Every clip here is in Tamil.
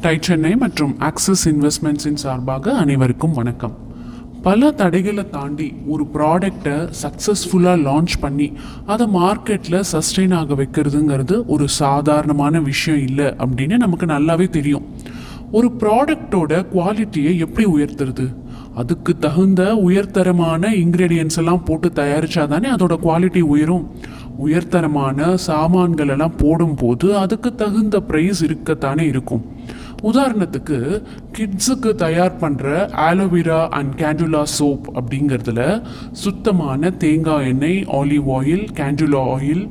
டை சென்னை மற்றும் ஆக்சிஸ் இன்வெஸ்ட்மெண்ட்ஸின் சார்பாக அனைவருக்கும் வணக்கம். பல தடைகளை தாண்டி ஒரு ப்ராடக்டை சக்ஸஸ்ஃபுல்லாக லான்ச் பண்ணி அதை மார்க்கெட்டில் சஸ்டெயின் ஆக வைக்கிறதுங்கிறது ஒரு சாதாரணமான விஷயம் இல்லை அப்படின்னு நமக்கு நல்லாவே தெரியும். ஒரு ப்ராடக்டோட குவாலிட்டியை எப்படி உயர்த்துறது? அதுக்கு தகுந்த உயர்தரமான இன்க்ரீடியன்ஸ் எல்லாம் போட்டு தயாரிச்சாதானே அதோட குவாலிட்டி உயரும். உயர்தரமான சாமான்கள் எல்லாம் போடும்போது அதுக்கு தகுந்த ப்ரைஸ் இருக்கத்தானே இருக்கும். உதாரணத்துக்கு கிட்ஸுக்கு தயார் பண்ணுற ஆலோவேரா அண்ட் கேண்டுலா சோப் அப்படிங்கிறதுல சுத்தமான தேங்காய் எண்ணெய் olive oil calendula oil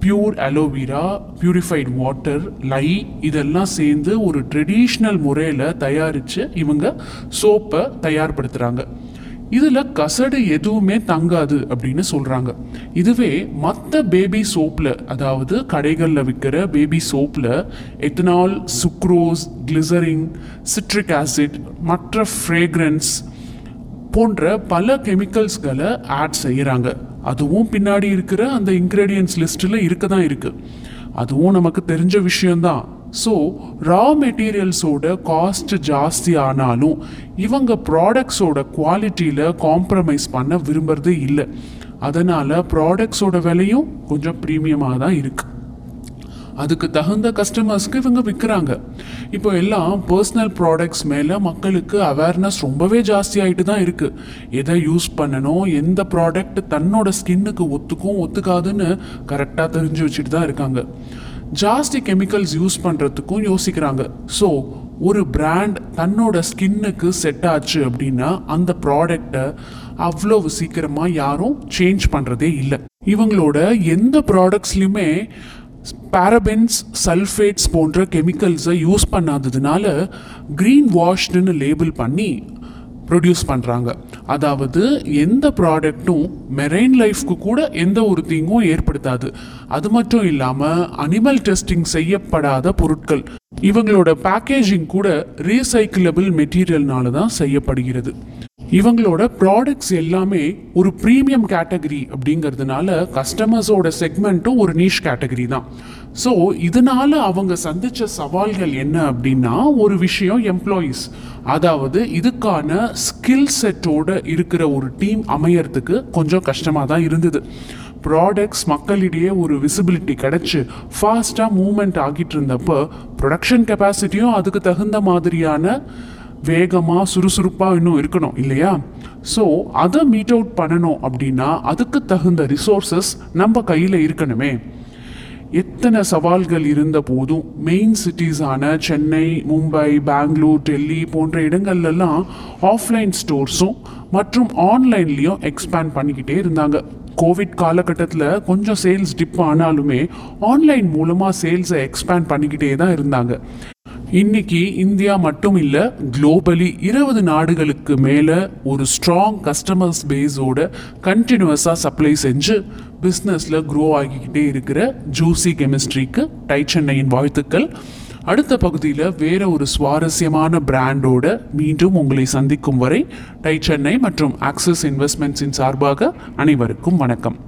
pure aloe vera purified water லை இதெல்லாம் சேர்ந்து ஒரு ட்ரெடிஷ்னல் முறையில் தயாரித்து இவங்க சோப்பை தயார்படுத்துகிறாங்க இதில் கசடு எதுவுமே தங்காது அப்படின்னு சொல்கிறாங்க இதுவே மற்ற பேபி சோப்பில் அதாவது கடைகளில் விற்கிற baby சோப்பில் ethanol sucrose glycerin citric acid மற்ற ஃப்ரேக்ரன்ஸ் போன்ற பல கெமிக்கல்ஸ்களை ஆட் செய்கிறாங்க அதுவும் பின்னாடி இருக்கிற அந்த இன்க்ரீடியன்ஸ் லிஸ்ட்டில் இருக்க தான் இருக்குது அதுவும் நமக்கு தெரிஞ்ச விஷயம்தான். ஸோ ரா மெட்டீரியல்ஸோட காஸ்ட் ஜாஸ்தி ஆனாலும் இவங்க ப்ராடக்ட்ஸோட குவாலிட்டியில் காம்ப்ரமைஸ் பண்ண விரும்புறது இல்லை. அதனால் ப்ராடக்ட்ஸோட விலையும் கொஞ்சம் ப்ரீமியமாக தான் இருக்குது அதுக்கு தகுந்த கஸ்டமர்ஸ்க்கு இவங்க விற்கிறாங்க இப்போ எல்லாம் பர்சனல் ப்ராடக்ட்ஸ் மேலே மக்களுக்கு அவேர்னஸ் ரொம்பவே ஜாஸ்தி ஆகிட்டு தான் இருக்குது எதை யூஸ் பண்ணணும் எந்த ப்ராடக்ட் தன்னோட ஸ்கின்னுக்கு ஒத்துக்கும் ஒத்துக்காதுன்னு கரெக்டாக தெரிஞ்சு வச்சுட்டு தான் இருக்காங்க. ஜாஸ்தி கெமிக்கல்ஸ் யூஸ் பண்ணுறதுக்கும் யோசிக்கிறாங்க. ஸோ ஒரு பிராண்ட் தன்னோட ஸ்கின்னுக்கு செட் ஆச்சு அப்படின்னா அந்த ப்ராடக்டை அவ்வளோ சீக்கிரமாக யாரும் சேஞ்ச் பண்ணுறதே இல்லை. இவங்களோட எந்த ப்ராடக்ட்ஸ்லையுமே பேரபென்ஸ் சல்ஃபேட்ஸ் போன்ற கெமிக்கல்ஸை யூஸ் பண்ணாததுனால க்ரீன் வாஷ்டுன்னு லேபிள் பண்ணி ப்ரொடியூஸ் பண்ணுறாங்க அதாவது எந்த ப்ராடக்ட்டும் மெரைன் லைஃப்க்கு கூட எந்த ஒரு தீங்கும் ஏற்படுத்தாது. அது மட்டும் இல்லாமல் அனிமல் டெஸ்டிங் செய்யப்படாத பொருட்கள் இவங்களோட பேக்கேஜிங் கூட ரீசைக்கிளபிள் மெட்டீரியல்னால தான் செய்யப்படுகிறது. இவங்களோட ப்ராடக்ட்ஸ் எல்லாமே ஒரு ப்ரீமியம் கேட்டகரி அப்படிங்கிறதுனால கஸ்டமர்ஸோட செக்மெண்ட்டும் ஒரு நீஷ் கேட்டகரி தான். ஸோ இதனால் அவங்க சந்தித்த சவால்கள் என்ன அப்படின்னா ஒரு விஷயம் எம்ப்ளாயீஸ் அதாவது இதுக்கான ஸ்கில் செட்டோட இருக்கிற ஒரு டீம் அமையறதுக்கு கொஞ்சம் கஷ்டமாக தான் இருந்தது. ப்ராடக்ட்ஸ் மக்களிடையே ஒரு விசிபிலிட்டி கிடச்சி ஃபாஸ்ட்டாக மூமெண்ட் ஆகிட்டு இருந்தப்போ ப்ரொடக்ஷன் கெப்பாசிட்டியும் அதுக்கு தகுந்த மாதிரியான வேகமாக சுறுசுறுப்பாக இன்னும் இருக்கணும் இல்லையா? ஸோ அதை மீட் அவுட் பண்ணணும் அப்படின்னா அதுக்கு தகுந்த ரிசோர்ஸஸ் நம்ம கையில் இருக்கணுமே. எத்தனை சவால்கள் இருந்த போதும் மெயின் சிட்டிஸான சென்னை மும்பை பெங்களூர் டெல்லி போன்ற இடங்கள்லாம் ஆஃப்லைன் ஸ்டோர்ஸும் மற்றும் ஆன்லைன்லேயும் எக்ஸ்பேண்ட் பண்ணிக்கிட்டே இருந்தாங்க. கோவிட் காலகட்டத்தில் கொஞ்சம் சேல்ஸ் டிப் ஆனாலுமே ஆன்லைன் மூலமாக சேல்ஸை எக்ஸ்பேண்ட் பண்ணிக்கிட்டே தான் இருந்தாங்க. இன்னைக்கு இந்தியா மட்டும் இல்லை குளோபலி இருபது நாடுகளுக்கு மேலே ஒரு ஸ்ட்ராங் கஸ்டமர்ஸ் பேஸோட கண்டினியூஸாக சப்ளை செஞ்சு பிஸ்னஸில் க்ரோ ஆகிக்கிட்டே இருக்கிற ஜூசி கெமிஸ்ட்ரிக்கு டை சென்னையின் வாழ்த்துக்கள். அடுத்த பகுதியில் வேற ஒரு சுவாரஸ்யமான பிராண்டோட மீண்டும் உங்களை சந்திக்கும் வரை டை சென்னை மற்றும் ஆக்சிஸ் இன்வெஸ்ட்மெண்ட்ஸின் சார்பாக அனைவருக்கும் வணக்கம்.